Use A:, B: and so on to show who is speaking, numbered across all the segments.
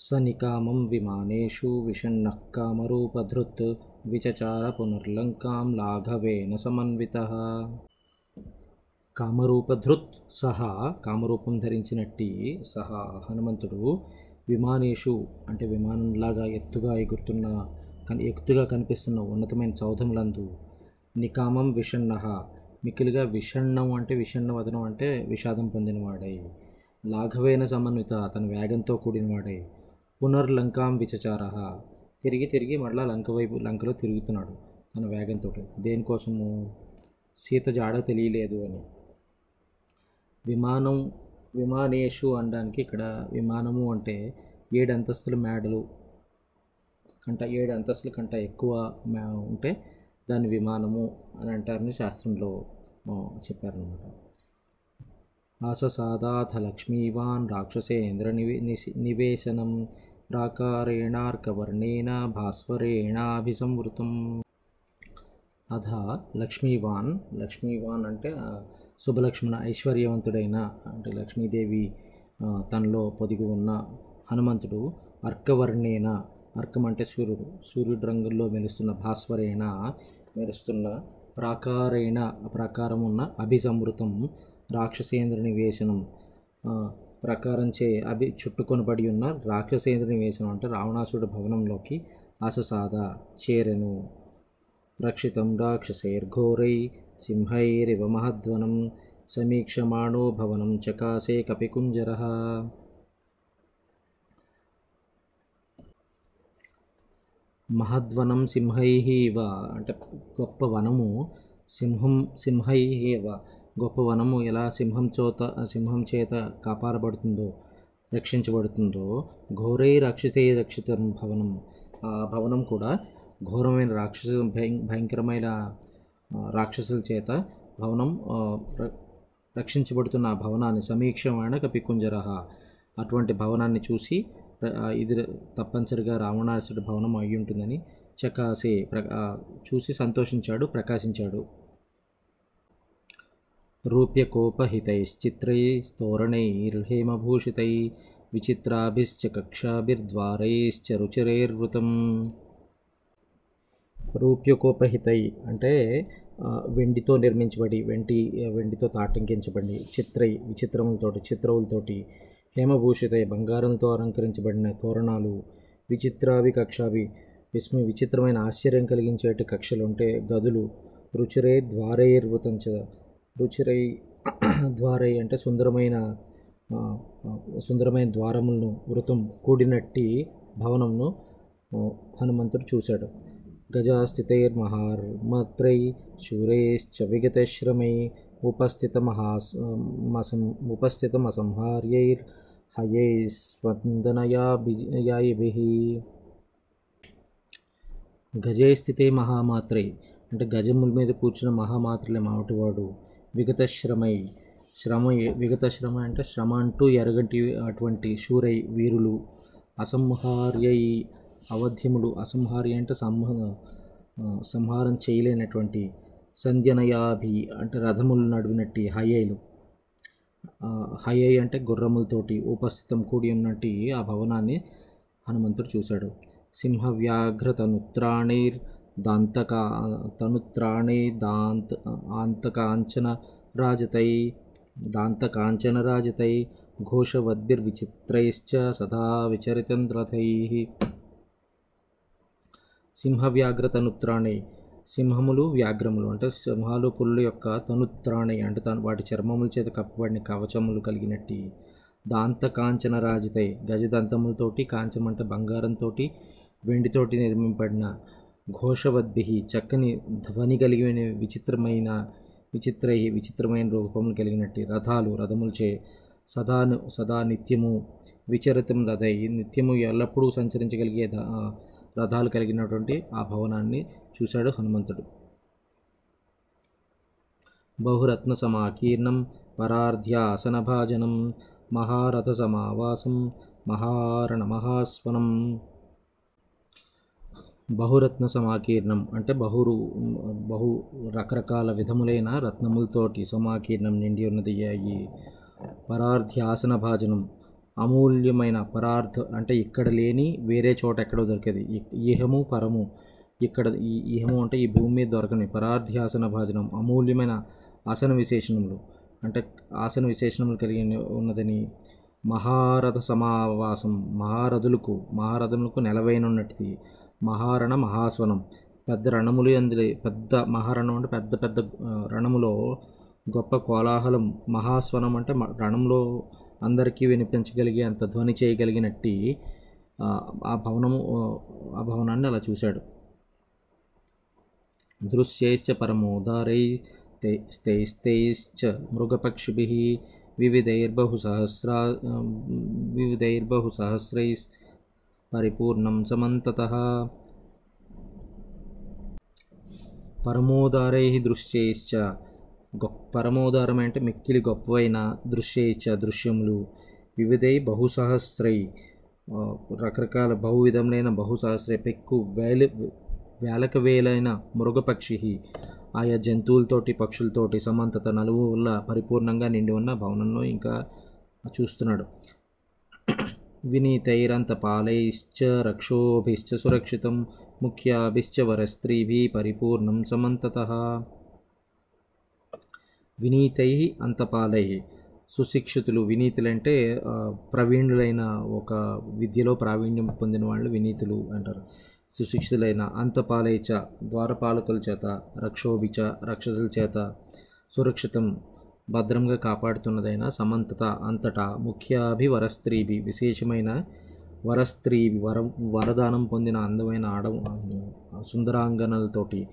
A: స నికామం విమానేషు విషన్న కామరూపధృత్ విచచార పునర్లంకాం లాఘవేన సమన్విత కామరూపధృత్ సహా కామరూపం ధరించినట్టి సహా హనుమంతుడు విమానేషు అంటే విమానంలాగా ఎత్తుగా ఎగురుతున్న ఎత్తుగా కనిపిస్తున్న ఉన్నతమైన సౌధములందు నికామం విషణ్ణ. మిక్కిలిగా విషణ్ణం అంటే విషణ్ణవదనం అంటే విషాదం పొందినవాడై లాఘవేన సమన్విత తన వేగంతో కూడినవాడై పునర్లంకాం విచచార. తిరిగి తిరిగి మళ్ళా లంక వైపు లంకలో తిరుగుతున్నాడు తన వేగంతో దేనికోసము? సీత జాడ తెలియలేదు అని. విమానం విమానేషు అనడానికి ఇక్కడ విమానము అంటే ఏడు అంతస్తుల మేడలు కంట ఏడు అంతస్తుల కంట ఎక్కువ మే- ఉంటే దాన్ని విమానము అని అంటారని శాస్త్రంలో ఆ, చెప్పారనమాట ఆససాదాథ లక్ష్మీవాన్ రాక్షసేంద్ర నివే నివేశనం प्राकारेणार्कवर्णेन भास्वरेणाभिसंवृतम्। అధ లక్ష్మీవాన్ లక్ష్మీవాన్ అంటే శుభలక్ష్మణ ఐశ్వర్యవంతుడైన అంటే లక్ష్మీదేవి తనలో పొదిగి ఉన్న హనుమంతుడు అర్కవర్ణేన అర్కం అంటే సూర్యుడు సూర్యుడు రంగుల్లో మెరుస్తున్న భాస్వరేణ మెరుస్తున్న ప్రాకారేణ ప్రాకారం ఉన్న అభిసమృతం రాక్షసేంద్ర నివేశనం ప్రకారం చే అభి చుట్టుకొనబడి ఉన్న రాక్షసేంద్రుని వేసిన అంటే రావణాసుడి భవనంలోకి అససాద చేరెను. రక్షితం రాక్షసైర్ఘోరై సింహైరివ మహధ్వనం సమీక్షమాణో భవనం చకాసే కపికుంజర. మహద్వనం సింహై ఇవ అంటే గొప్ప వనము. సింహం సింహై ఇవ గొప్ప వనము ఎలా సింహం చోత సింహం చేత కాపాడబడుతుందో రక్షించబడుతుందో ఘోరై రాక్షసే రక్షితం భవనం. ఆ భవనం కూడా ఘోరమైన రాక్షస భయం భయంకరమైన రాక్షసుల చేత భవనం రక్షించబడుతున్న ఆ భవనాన్ని సమీక్షమైన కపికుంజరహ. అటువంటి భవనాన్ని చూసి ఇది తప్పనిసరిగా రావణాసుడి భవనం అయి ఉంటుందని చకాసే ప్ర చూసి సంతోషించాడు ప్రకాశించాడు. రూప్యకోపహితైశ్చిత్రైస్తోరణైర్హేమభూషితై విచిత్రాభిశ్చ కక్షాభిర్ద్వారైశ్చ రుచిరైర్వృతం రూప్యకోపహితై అంటే వెండితో నిర్మించబడి వెండి వెండితో తాటంకించబడి చిత్రై విచిత్రములతోటి చిత్రములతోటి హేమభూషితై బంగారంతో అలంకరించబడిన తోరణాలు విచిత్రాభి కక్షాభి విస్మ విచిత్రమైన ఆశ్చర్యం కలిగించేటి కక్షలు ఉంటే గదులు ద్వారైర్వృతం చ రుచిరై ద్వారై అంటే సుందరమైన సుందరమైన ద్వారములను వృతం కూడినట్టి భవనంను హనుమంతుడు చూశాడు. గజాస్థితైర్మహార్మత్రై శూరేశ్చ విగతశ్రమై ఉపస్థితమహాస్ మసం ఉపస్థితమసంహార్యైర్ హయైస్వందనయాభియాయిభిః గజే స్థితే మహామాత్రై అంటే గజముల మీద కూర్చున్న మహామాత్రలే మావటివాడు విగతశ్రమై శ్రమ విగతశ్రమ అంటే శ్రమ అంటూ ఎరగంటి అటువంటి శూరై వీరులు అసంహార్యై అవధ్యములు అసంహార్య అంటే సంహ సంహారం చేయలేనటువంటి సంధ్యనయాభి అంటే రథములు నడివినట్టి హయైలు హయ్యై అంటే గుర్రములతోటి ఉపస్థితం కూడి ఉన్నట్టు ఆ భవనాన్ని హనుమంతుడు చూశాడు. సింహ వ్యాఘ్ర తనుత్రాణైర్ దాంతకా తనుత్రాణై దాంత ఆంతకాంచన రాజతై దాంతకాంచన రాజతై ఘోషవద్భిర్విచిత్రైశ్చ సదా విచరితం సింహవ్యాఘ్ర తనుత్రాణై సింహములు వ్యాఘ్రములు అంటే సింహాలు పుల్లు యొక్క తనుత్రాణై అంటే తను వాటి చర్మముల చేత కప్పబడిన కవచములు కలిగినట్టి దాంత కాంచన రాజితై గజదంతములతోటి కాంచం అంటే బంగారంతో వెండితోటి నిర్మింపబడిన ఘోషవద్భి చక్కని ధ్వని కలిగిన విచిత్రమైన విచిత్రై విచిత్రమైన రూపములు కలిగినట్టు రథాలు రథములచే సదాను సదా నిత్యము విచరితం రథై నిత్యము ఎల్లప్పుడూ సంచరించగలిగే రథాలు కలిగినటువంటి ఆ భవనాన్ని చూశాడు హనుమంతుడు. బహురత్న సమాకీర్ణం పరార్ధ్యాసనభాజనం మహారథ సమావాసం మహారణ మహాస్వనం బహురత్న సమాకీర్ణం అంటే బహురు బహు రకరకాల విధములైన రత్నములతోటి సమాకీర్ణం నిండి ఉన్నది ఈ పరార్థ్యాసన భాజనం. అమూల్యమైన పరార్థ అంటే ఇక్కడ లేని వేరే చోట ఎక్కడో దొరికేది. ఇహము పరము. ఇక్కడ ఈ ఇహము అంటే ఈ భూమి మీద దొరకని పరార్థ్యాసన భాజనం అమూల్యమైన ఆసన విశేషణములు. అంటే ఆసన విశేషణములు కలిగి ఉన్నదని మహారథ సమావాసం మహారథులకు మహారథములకు నెలవైనన్నట్టుది మహారణ మహాస్వనం. పెద్ద రణములు అందులో పెద్ద మహారణం అంటే పెద్ద పెద్ద రణములో గొప్ప కోలాహలం. మహాస్వనం అంటే మ- రణంలో అందరికీ వినిపించగలిగే అంత ధ్వని చేయగలిగినట్టి ఆ, భవనము ఆ భవనాన్ని అలా చూశాడు. దృశ్యైశ్చ పరమోదారై స్తైస్తైశ్చ మృగపక్షిభి వివిధైర్బహు సహస్రా వివిధైర్బహు సహస్రైः పరిపూర్ణం సమంతత పరమోదారై దృశ్యైశ్చ. గొప్ప పరమోదారం అంటే మిక్కిలి గొప్పవైన దృశ్యైశ్చ దృశ్యములు. వివిధై బహుసహస్రై. రకరకాల బహువిధములైన బహుసహస్రై. పెక్కు వేలు వేలక వేలైన మృగపక్షి ఆయా జంతువులతోటి పక్షులతోటి సమంతత నలువు వల్ల పరిపూర్ణంగా నిండి ఉన్న భవనంలో ఇంకా చూస్తున్నాడు. వినీతైరంత పాలైశ్చ రక్షోభిశ్చ సురక్షితం ముఖ్యాభిశ్చ వరస్త్రీభి పరిపూర్ణం సమంతత వినీతై అంతపాలై సుశిక్షితులు వినీతులంటే ప్రవీణులైన ఒక విద్యలో ప్రావీణ్యం పొందిన వాళ్ళు వినీతులు అంటారు. సుశిక్షితులైన అంతపాలైచ ద్వారపాలకుల చేత రక్షోభిచ రక్షసుల చేత సురక్షితం భద్రంగా కాపాడుతున్నదైన సమంతత అంతటా ముఖ్యాభి స్త్రీభి విశేషమైన వరస్త్రీ వరం వరదానం పొందిన అందమైన ఆడ సుందరాంగనలతోటి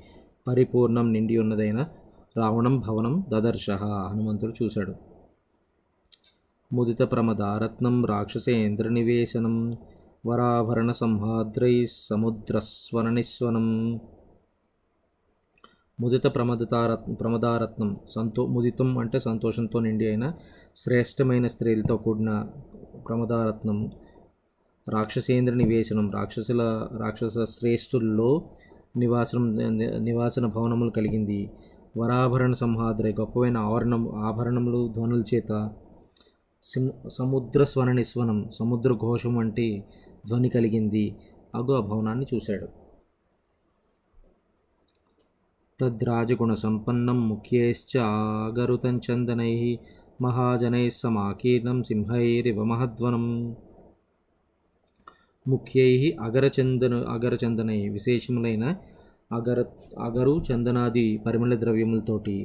A: పరిపూర్ణం నిండి ఉన్నదైన రావణం భవనం దదర్శ హనుమంతుడు చూశాడు. ముదిత ప్రమదారత్నం రాక్షసేంద్ర నివేశనం వరాభరణ సంహాద్రై సముద్రస్వరణిస్వనం ముదిత ప్రమదతారత్ ప్రమదారత్నం. సంతో ముదితం అంటే సంతోషంతో నిండి అయిన శ్రేష్టమైన స్త్రీలతో కూడిన ప్రమదారత్నం. రాక్షసేంద్ర నివేశనం. రాక్షసుల రాక్షస శ్రేష్ఠుల్లో నివాసం నివాసన భవనములు కలిగింది. వరాభరణ సంహాద్రి గొప్పవైన ఆవరణం ఆభరణములు ధ్వనుల చేత సిం సముద్ర స్వర నిస్వనం సముద్ర ఘోషం వంటి ధ్వని కలిగింది. అగు ఆ భవనాన్ని చూశాడు. తద్రాజగుణ సంపన్నం ముఖ్యైశ్చ ఆగరుతం చందనై మహాజనై సమాకీర్ణం సింహైరివ మహద్వనం ముఖ్యై అగరచందన అగరచందనై విశేషములైన అగర అగరు చందనాది పరిమళ ద్రవ్యములతోటి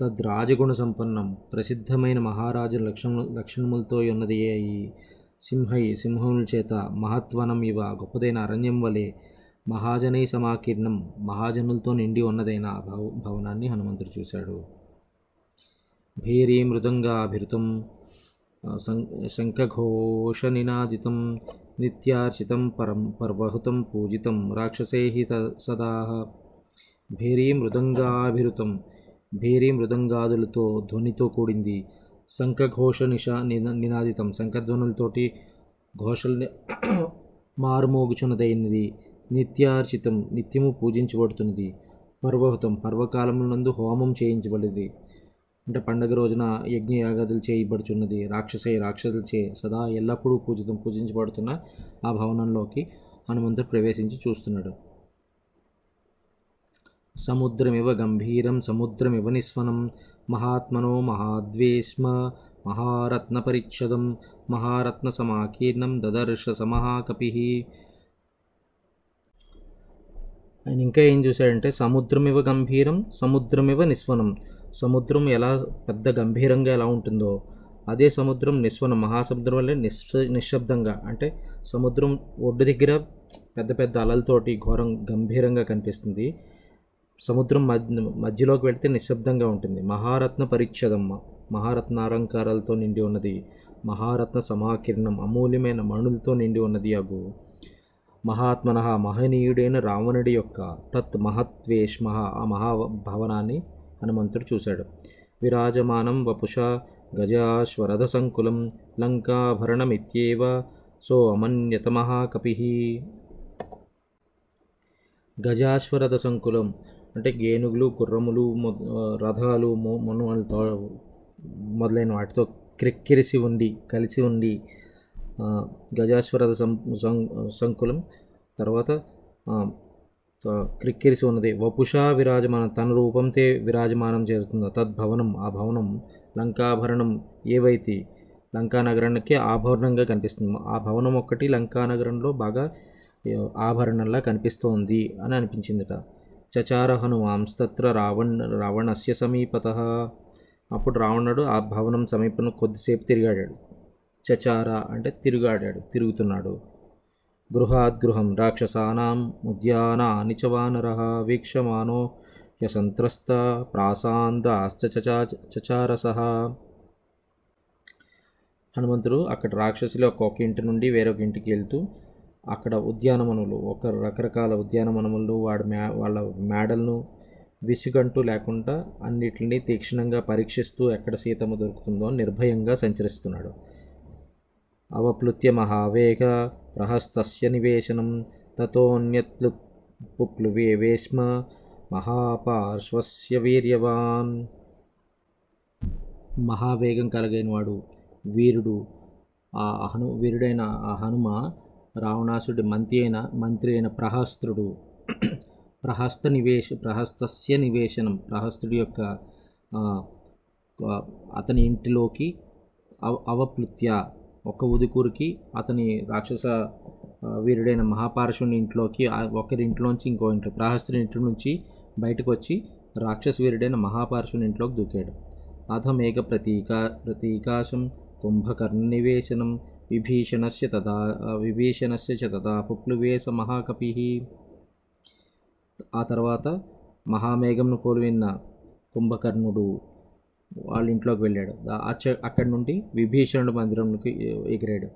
A: తద్రాజగుణ సంపన్నం ప్రసిద్ధమైన మహారాజు లక్షణ లక్షణములతో ఉన్నది అయి సింహై సింహముల చేత మహత్వనం ఇవ గొప్పదైన అరణ్యం వలె మహాజనై సమాకీర్ణం మహాజనులతో నిండి ఉన్నదైన భవ భవనాన్ని హనుమంతుడు చూశాడు. భేరీ మృదంగాభిరుతం సం శంఖఘోష నినాదితం నిత్యార్చితం పరం పర్వహుతం పూజితం రాక్షసై సదా. భేరీ మృదంగాభిరుతం భేరీ మృదంగాదులతో ధ్వనితో కూడింది శంఖఘోష నిషా నిన నినాదితం. శంఖధ్వనులతోటి ఘోషల్ని మారుమోగుచున్నదైనది. నిత్యార్చితం నిత్యము పూజించబడుతున్నది. పర్వహుతం పర్వకాలములందు హోమం చేయించబడింది అంటే పండగ రోజున యజ్ఞయాగాదులు చేయబడుచున్నది. రాక్షసై రాక్షసులచే సదా ఎల్లప్పుడూ పూజితం పూజించబడుతున్న ఆ భవనంలోకి హనుమంతుడు ప్రవేశించి చూస్తున్నాడు. సముద్రమివ గంభీరం సముద్రమివ నిస్వనం మహాత్మనో మహాద్వేష్మ మహారత్న పరిచ్ఛదం మహారత్న సమాకీర్ణం దదర్శ సమహాకపి ఆయన ఇంకా ఏం చూశాడంటే సముద్రమివ గంభీరం సముద్రమివ నిస్వనం. సముద్రం ఎలా పెద్ద గంభీరంగా ఎలా ఉంటుందో అదే సముద్రం నిస్వనం మహాసముద్రం వల్లే నిస్ నిశ్శబ్దంగా. అంటే సముద్రం ఒడ్డు దగ్గర పెద్ద పెద్ద అలలతోటి ఘోరం గంభీరంగా కనిపిస్తుంది. సముద్రం మధ్య మధ్యలోకి వెళితే నిశ్శబ్దంగా ఉంటుంది. మహారత్న పరిచ్ఛదమ్మ మహారత్న అలంకారాలతో నిండి ఉన్నది. మహారత్న సమాకిరణం అమూల్యమైన మణులతో నిండి ఉన్నది అగు. మహాత్మన మహనీయుడైన రావణుడి యొక్క తత్ మహత్వేష్మ ఆ మహాభవనాన్ని హనుమంతుడు చూశాడు. విరాజమానం వపుష గజాశ్వరథ సంకులం లంకాభరణమిత్యేవ సో అమన్యత మహాకపి గజాశ్వరథ సంకులం అంటే ఏనుగులు గుర్రములు మొ- రథాలు మొ- మొదలైన వాటితో క్రిక్కిరిసి ఉండి కలిసి ఉండి గజాశ్వరథ సం సం- సంకులం తర్వాత క్రిక్కిరిసి ఉన్నది. వపుషా విరాజమానం తన రూపంతే విరాజమానం చేరుతుంది. తద్భవనం ఆ భవనం లంకాభరణం ఏవైతే? లంకా నగరానికి ఆభరణంగా కనిపిస్తుంది. ఆ భవనం ఒక్కటి లంకా నగరంలో బాగా ఆభరణంలా కనిపిస్తోంది అని అనిపించిందిట. చచార హనుమాంస్తత్ర రావణ్ రావణస్య సమీపత. అప్పుడు రావణుడు ఆ భవనం సమీపంలో కొద్దిసేపు తిరిగాడాడు. చచార అంటే తిరుగాడాడు తిరుగుతున్నాడు. గృహాద్గృహం రాక్షసానాం ఉద్యానాని చ వీక్షమానో యసంత్రస్త ప్రాసాందాశ్చ చచా చచారస. హనుమంతుడు అక్కడ రాక్షసులు ఒక్కొక్క ఇంటి నుండి వేరొక ఇంటికి వెళ్తూ అక్కడ ఉద్యానవనములు ఒక రకరకాల ఉద్యానవనములు వాడి మే వాళ్ళ మేడలను విసుగంటూ లేకుండా అన్నిటిని తీక్షణంగా పరీక్షిస్తూ ఎక్కడ సీతమ్మ దొరుకుతుందో నిర్భయంగా సంచరిస్తున్నాడు. అవప్లుత్య మహావేగ ప్రహస్తస్య నివేశనం తతోన్యత్లు పుప్లువే వేష్మ మహాపార్శ్వస్య వీర్యవాన్. మహావేగం కలిగిన వాడు వీరుడు ఆ హను వీరుడైన ఆ హనుమ రావణాసుడి మంత్రి అయిన మంత్రి అయిన ప్రహస్త్రుడు ప్రహస్త నివేశ ప్రహస్తస్య నివేశనం ప్రహస్తుడి యొక్క అతని ఇంటిలోకి అవ అవప్లుత్య ఒక్క ఉదుకూరికి అతని రాక్షస వీరుడైన మహాపార్శ్వుని ఇంట్లోకి ఒకరి ఇంట్లోంచి ఇంకో ఇంట్లో ప్రాహస్తుని ఇంటి నుంచి బయటకు వచ్చి రాక్షస వీరుడైన మహాపార్శ్వుని ఇంట్లోకి దూకాడు. అధమేక ప్రతీకా ప్రతీకాశం కుంభకర్ణనివేశనం విభీషణస్య తదా విభీషణస్య చ తదా పుప్లువేశ మహాకపి. ఆ తర్వాత మహామేఘంను పోలివిన్న కుంభకర్ణుడు వాళ్ళ ఇంట్లోకి వెళ్ళాడు. అక్కడి నుండి విభీషణుడు మందిరంకి ఎగిరాడు.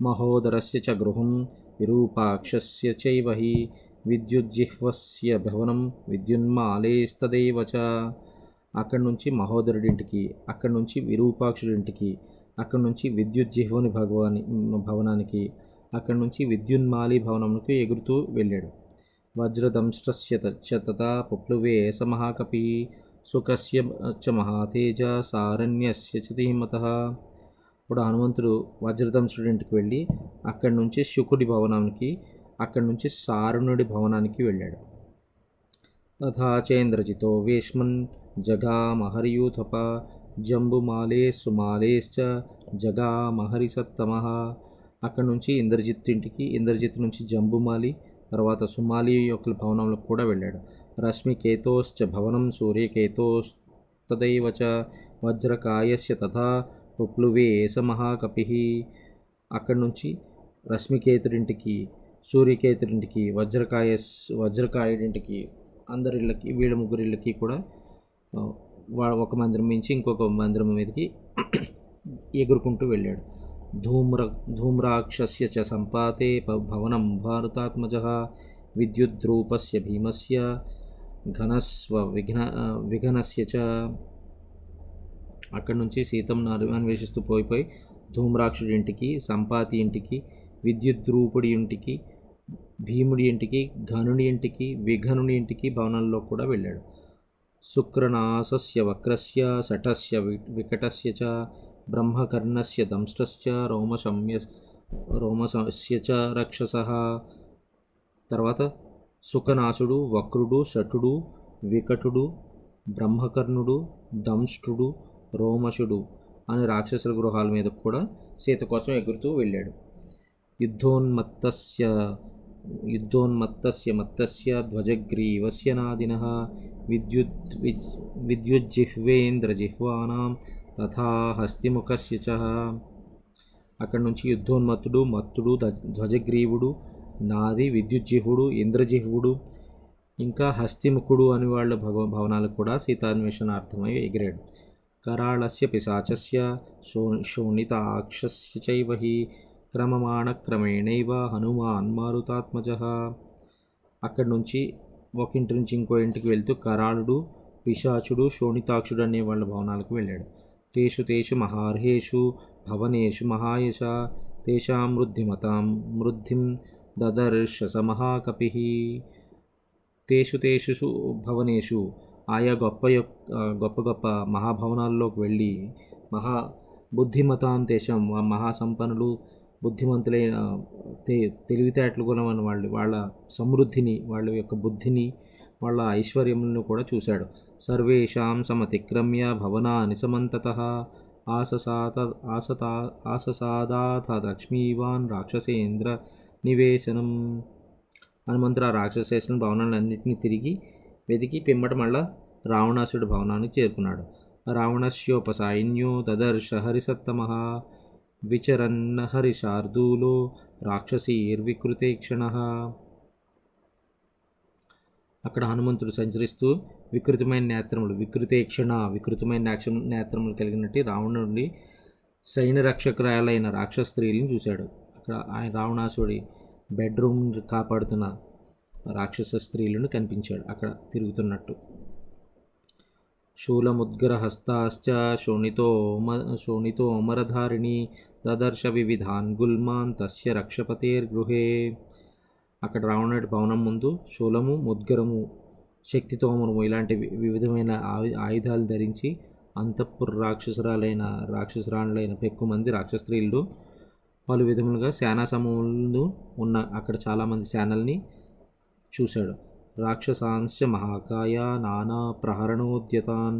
A: మహోదరస్య చ గృహం విరూపాక్షస్య చైవహి విద్యుజ్జిహ్వస్య భవనం విద్యున్మాలేస్తదేవ చ. అక్కడి నుంచి మహోదరుడి ఇంటికి అక్కడి నుంచి విరూపాక్షుడి ఇంటికి అక్కడి నుంచి విద్యుజ్జిహ్వని భగవాని భవనానికి అక్కడి నుంచి విద్యున్మాలి భవనంకు ఎగురుతూ వెళ్ళాడు. వజ్రదంష్ట్రస్య చ తథా పుప్లువే సమహాకపి సుఖస్య చ మహాతేజ సారణ్యస్య చ ధీమత ఇప్పుడు హనుమంతుడు వజ్రధం స్టూడెంట్కి వెళ్ళి అక్కడి నుంచి శుకుడి భవనానికి అక్కడి నుంచి సారుణుడి భవనానికి వెళ్ళాడు. తథా చేంద్రజితో వేష్మన్ జగామహర్యూథప జంబుమాలే సుమాలేశ్చ జగామహరి సత్తమ। అక్కడి నుంచి ఇంద్రజిత్ ఇంటికి ఇంద్రజిత్ నుంచి జంబుమాలి తర్వాత సుమాలి యొక్క భవనంలో కూడా వెళ్ళాడు. రశ్మికేతోశ్చ భవనం సూర్యకేతోస్తదైవ చ వజ్రకాయస్య తథా ఉప్లువే ఏస మహాకపి అక్కడి నుంచి రశ్మికేతుడింటికి సూర్యకేతుడింటికి వజ్రకాయ వజ్రకాయుడింటికి అందరిళ్ళకి వీళ్ళ ముగ్గురిళ్ళకి కూడా ఒక మందిరం నుంచి ఇంకొక మందిరం మీదకి ఎగురుకుంటూ వెళ్ళాడు. ధూమ్ర ధూమ్రాక్షస్య చ సంపాతే ప- భవనం భారతాత్మజ విద్యుద్రూపస్య భీమస్య ఘనస్వ విఘ్న విఘనస్య చ. అక్కడి నుంచి సీతమ్మను అన్వేషిస్తూ పోయిపోయి ధూమ్రాక్షుడి ఇంటికి సంపాతి ఇంటికి విద్యుద్రూపుడి ఇంటికి భీముడి ఇంటికి ఘనుడి ఇంటికి విఘనుడి ఇంటికి భవనంలో కూడా వెళ్ళాడు. శుక్రనాశస్య వక్రస్య శటస్య వి వికటస్య చ బ్రహ్మకర్ణస్య దంష్టస్య రోమశమ్య రోమసస్య చ రక్షస తర్వాత సుఖనాశుడు వక్రుడు శటుడు వికటుడు బ్రహ్మకర్ణుడు దంష్టుడు రోమశుడు అనే రాక్షసుల గృహాల మీద కూడా సీత కోసం ఎగురుతూ వెళ్ళాడు. యుద్ధోన్మత్తస్య యుద్ధోన్మత్తస్య మత్తస్య ధ్వజగ్రీవస్య నాదిన విద్యుత్ విజ్ విద్యుజ్జిహ్వేంద్రజిహ్వానాం తథా హస్తిముఖస్య చ. అక్కడి నుంచి యుద్ధోన్మత్తుడు మత్తుడు ధ్వజగ్రీవుడు నాది విద్యుజ్జిహ్వుడు ఇంద్రజిహ్వుడు ఇంకా హస్తిముఖుడు అని వాళ్ళ భగవ భవనాలకు కూడా సీతాన్వేషణార్థమై ఎగిరాడు. కరాళస్య పిశాచస్య శో శోణితాక్షస్య చైవ హి క్రమమాణక్రమేణైవ హనుమాన్ మారుతాత్మజ. అక్కడి నుంచి ఒక ఇంటి నుంచి ఇంకో ఇంటికి వెళ్తూ కరాళుడు పిశాచుడు శోణితాక్షుడు అనే వాళ్ళ భవనాలకు వెళ్ళాడు. తేషు తేషు మహార్హేషు భవనేషు మహాయశ తేషాం వృద్ధిమతాం వృద్ధిం దదర్శ స మహాకపి తేషు తేషు భవనేషు ఆయా గొప్ప యొక్- గొప్ప గొప్ప మహాభవనాల్లోకి వెళ్ళి మహా బుద్ధిమతాం దేశం మహాసంపన్నులు బుద్ధిమంతులైన తె తెలివితేటలు గుణమైన వాళ్ళు వాళ్ళ సమృద్ధిని వాళ్ళ యొక్క బుద్ధిని వాళ్ళ ఐశ్వర్యములను కూడా చూశాడు. సర్వేషాం సమతిక్రమ్య భవనాని సమంతత। ఆససాత ఆసతా ఆససాదాథ లక్ష్మీవాన్ రాక్షసేంద్ర నివేశనం హనుమంతుడు ఆ రాక్షసేశ్వరుని భవనాలన్నింటినీ తిరిగి వెతికి పిమ్మట మళ్ళా రావణాసుడి భవనానికి చేరుకున్నాడు. రావణస్యోపసైన్యో దదర్శ హరిసత్తమ విచరన్న హరిశార్దూలో రాక్షసీర్వికృతే క్షణ. అక్కడ హనుమంతుడు సంచరిస్తూ వికృతమైన నేత్రములు వికృతేక్షణ వికృతమైన నేక్ష నేత్రములు కలిగినట్టు రావణుడి సైన్య రక్షకురాలైన రాక్షస స్త్రీలను చూశాడు. అక్కడ ఆయన రావణాసుడి బెడ్రూమ్ కాపాడుతున్న రాక్షస స్త్రీలను కనిపించాడు అక్కడ తిరుగుతున్నట్టు. శూలముద్గరహస్తాశ్చ శోణితో శోణితో అమరధారిణి దదర్శ వివిధాన్ గుల్మాన్ తస్య రక్షపతేర్ గృహే అక్కడ రావణుడి భవనం ముందు శూలము ముద్గరము శక్తితోమరము ఇలాంటి వి- వివిధమైన ఆయు ఆయుధాలు ధరించి అంతఃపుర రాక్షసురాలైన రాక్షసురాణులైన ఎక్కువ మంది రాక్షస్త్రీలు పలు విధములుగా శానా సమూహంలో ఉన్న అక్కడ చాలామంది శానల్ని చూశాడు. రాక్షసాంశ మహాకాయ నానా ప్రహరణోద్యతాన్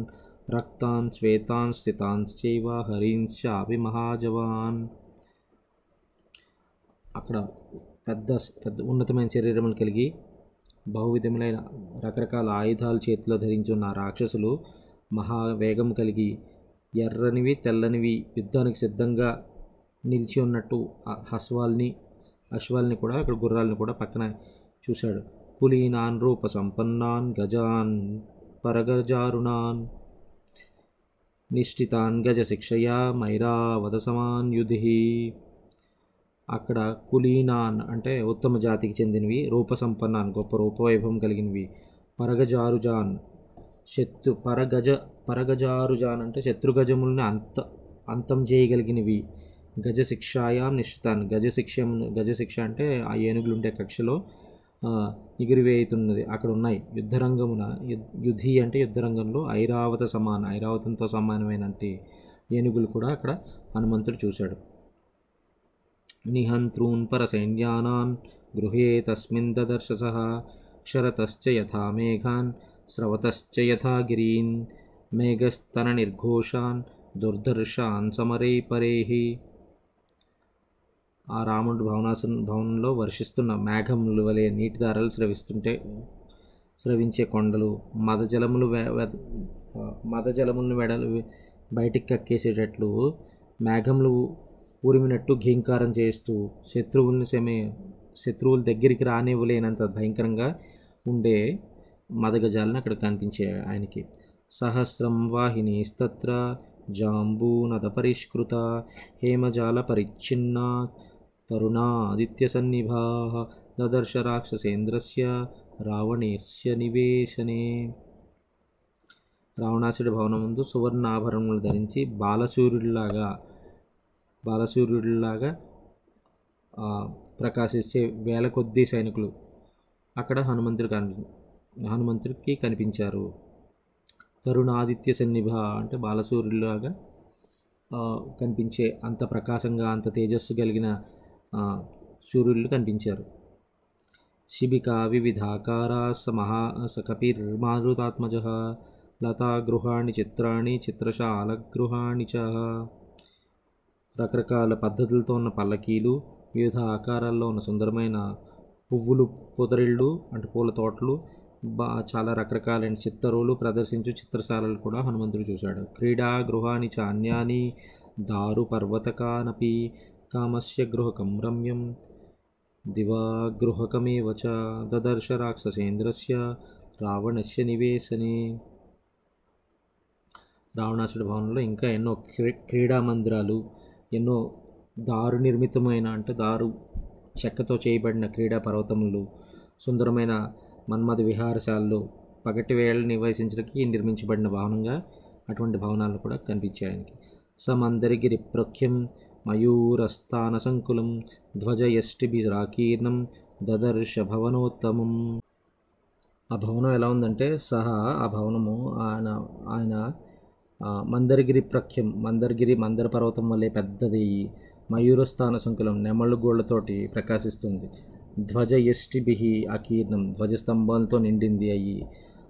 A: రక్తాన్ శ్వేతాన్ స్థితాంశ్చైవ హరీంశ అపి మహాజవాన్ అక్కడ పెద్ద పెద్ద ఉన్నతమైన శరీరములు కలిగి బహువిధములైన రకరకాల ఆయుధాలు చేతిలో ధరించి ఉన్న రాక్షసులు మహావేగం కలిగి ఎర్రనివి తెల్లనివి యుద్ధానికి సిద్ధంగా నిలిచి ఉన్నట్టు హస్వాల్ని అశ్వాల్ని కూడా అక్కడ గుర్రాలని కూడా పక్కన చూశాడు. కులీనాన్ రూప సంపన్నాన్ గజాన్ పరగజారుణాన్ నిష్ఠితాన్ గజ శిక్షయా మైరా వదసమాన్ యుధి అక్కడ కులీనాన్ అంటే ఉత్తమ జాతికి చెందినవి రూపసంపన్నాన్ గొప్ప రూపవైభవం కలిగినవి. పరగజారుజాన్ శత్రు పరగజ పరగజారుజాన్ అంటే శత్రుగజముల్ని అంత అంతం చేయగలిగినవి. గజ శిక్షాయాం నిశ్చితాన్ గజ శిక్ష గజ శిక్ష అంటే ఆ ఏనుగులు ఉండే కక్షలో ఎగిరివేయుతున్నది. అక్కడ ఉన్నాయి యుద్ధరంగమున యు- యుధి అంటే యుద్ధరంగంలో ఐరావత సమాన ఐరావతంతో సమానమైన ఏనుగులు కూడా అక్కడ హనుమంతుడు చూశాడు. నిహంత్రూన్పర సైన్యానాన్ గృహే తస్మిన్ దదర్శ సహ శరతశ్చ యథా మేఘాన్ స్రవతశ్చ యథా గిరీన్ మేఘస్తన నిర్ఘోషాన్ దుర్దర్శాన్ సమరే పరేహి. ఆ రాముడు భవనాసన భవనంలో వర్షిస్తున్న మేఘములు వలె నీటి దారాలు స్రవిస్తుంటే స్రవించే కొండలు మదజలములు మదజలములను వెడలు బయటికి కక్కేసేటట్లు మేఘములు ఊరిమినట్టు ఘీంకారం చేస్తూ శత్రువుల్ని సెమే శత్రువుల దగ్గరికి రానివ్వలేనంత భయంకరంగా ఉండే మదగజాలను అక్కడ కనిపించే ఆయనకి. సహస్రం వాహినీస్తత్ర జాంబూనద పరిష్కృత హేమజాల పరిచ్ఛిన్న తరుణాదిత్య సన్నిభా దదర్శ రాక్షసేంద్రస్య రావణేస్య నివేశనే రావణాసుడి భవనం ముందు సువర్ణ ఆభరణములు ధరించి బాలసూర్యుడిలాగా బాలసూర్యుడిలాగా ప్రకాశించే వేల కొద్దీ సైనికులు అక్కడ హనుమంతుడు కనిపి హనుమంతుడికి కనిపించారు. తరుణాదిత్య సన్నిభ అంటే బాలసూర్యుడిలాగా కనిపించే అంత ప్రకాశంగా అంత తేజస్సు కలిగిన సూర్యుళ్ళు కనిపించారు. శిబిక వివిధాకారా స మహా స కపిర్మారుతాత్మజ లతా గృహాణి చిత్రాణి చిత్రశాల గృహాణి చ. రకరకాల పద్ధతులతో ఉన్న పల్లకీలు వివిధ ఆకారాల్లో ఉన్న సుందరమైన పువ్వులు పొదరిళ్ళు అంటే పూల తోటలు బా చాలా రకరకాలైన చిత్తరువులు ప్రదర్శించు చిత్రశాలలు కూడా హనుమంతుడు చూశాడు. క్రీడా గృహాని చ అన్యాని దారు పర్వతకానపి కామస్య గృహకం రమ్యం దివా గృహకమేవ చ దదర్శ రాక్షసేంద్రస్య రావణస్య నివేశనే రావణాసుడి భవనంలో ఇంకా ఎన్నో క్రీ క్రీడా మందిరాలు ఎన్నో దారు నిర్మితమైన అంటే దారు చెక్కతో చేయబడిన క్రీడా పర్వతములు సుందరమైన మన్మథ విహారశాలలు పగటి వేళ నివసించడానికి నిర్మించబడిన భవనంగా అటువంటి భవనాలు కూడా కనిపించాయి ఆయనకి. సమందరిగిరి ప్రఖ్యం మయూరస్థాన సంకులం ధ్వజయష్టిభిరాకీర్ణం దదర్శ భవనోత్తమం ఆ భవనం ఎలా ఉందంటే సహా ఆ భవనము ఆయన ఆయన మందరగిరి ప్రఖ్యం మందరగిరి మందర పర్వతం వల్లే పెద్దది. మయూరస్థాన సంకులం నెమళ్ళు గోళ్ళతోటి ప్రకాశిస్తుంది. ధ్వజ యష్టిభి అకీర్ణం ధ్వజస్తంభాలతో నిండింది అయ్యి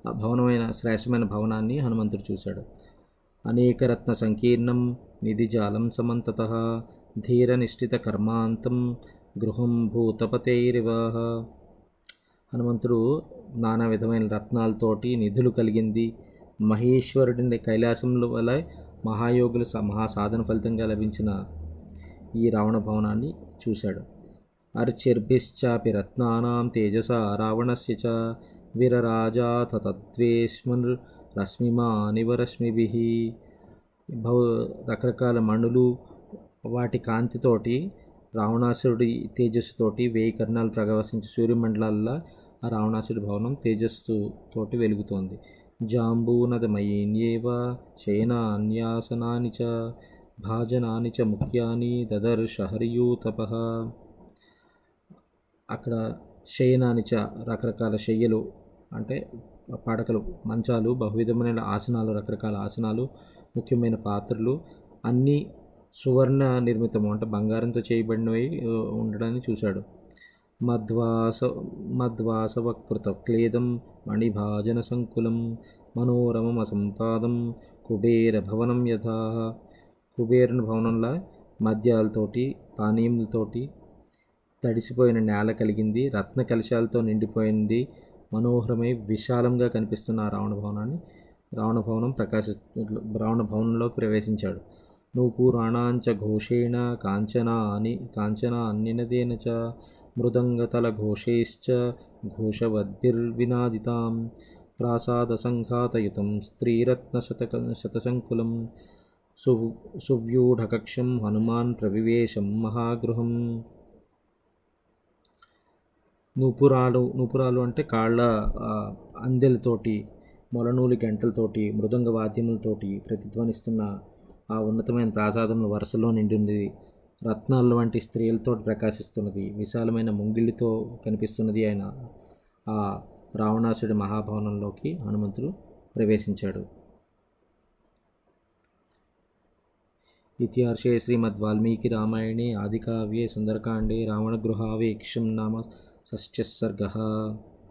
A: ఆ భవనమైన శ్రేష్టమైన భవనాన్ని హనుమంతుడు చూశాడు. అనేకరత్న సంకీర్ణం నిధిజాలం సమంతత ధీర నిష్ఠిత కర్మాంతం గృహం భూతపతైరివాహ హనుమంతుడు నానా విధమైన రత్నాలతోటి నిధులు కలిగింది. మహేశ్వరుడి కైలాసంలో వల్ల మహాయోగుల స- మహాసాధన ఫలితంగా లభించిన ఈ రావణ భవనాన్ని చూశాడు. అర్చిర్భిశ్చాపి రత్నానాం తేజస రావణస్య చ వీరరాజా తద్వేష్మన్ రశ్మిమానివ భౌ భవ రకరకాల మణులు వాటి కాంతితోటి రావణాసురుడి తేజస్సుతోటి వేయి కర్ణాలు ప్రకాశించే సూర్యమండలాల్లో ఆ రావణాసుడి భవనం తేజస్సు తోటి వెలుగుతోంది. జాంబూనదమయీన్యేవ శయనాన్యాసనాని చ భాజనాని చ ముఖ్యాని దదర్శ హరియూతప అక్కడ శయనాని చ రకరకాల శయ్యలు అంటే పడకలు మంచాలు బహువిధమైన ఆసనాలు రకరకాల ఆసనాలు ముఖ్యమైన పాత్రలు అన్నీ సువర్ణ నిర్మితము అంటే బంగారంతో చేయబడినవి ఉండడాన్ని చూశాడు. మధ్వాస మధ్వాసవకృత క్లేదం మణిభాజన సంకులం మనోరమం సంపాదం కుబేర భవనం యథా. కుబేరుని భవనంలా మద్యాలతోటి పానీయములతోటి తడిసిపోయిన నేల కలిగింది రత్న కలశాలతో నిండిపోయింది మనోహరమై విశాలంగా కనిపిస్తున్న ఆ రావణ భవనాన్ని రావణ భవనం ప్రకాశి రావణ భవనంలోకి ప్రవేశించాడు. నువ్వు రాణాంచ ఘోషేణ కాంచన అని కాంచన అన్యనదేన చ మృదంగతల ఘోషేశ్చ ఘోషవద్భిర్వినాదితాం ప్రాసాద సంఘాతయుతం స్త్రీరత్న శతక శతసంకులం సువ్యూఢకక్షం హనుమాన్ ప్రవివేశం మహాగృహం. నూపురాలు నూపురాలు అంటే కాళ్ళ అందెలతోటి మొలనూలి గంటలతోటి మృదంగ వాద్యములతోటి ప్రతిధ్వనిస్తున్న ఆ ఉన్నతమైన ప్రాసాదంలో వరుసలో నిండింది. రత్నాలు వంటి స్త్రీలతో ప్రకాశిస్తున్నది. విశాలమైన ముంగిళ్ళతో కనిపిస్తున్నది ఆయన. ఆ రావణాసుడి మహాభవనంలోకి హనుమంతుడు ప్రవేశించాడు. ఇతిహార్షే శ్రీమద్ వాల్మీకి రామాయణే ఆదికావ్యే సుందరకాండే రావణగృహావేక్షం నామ षष्ट्यः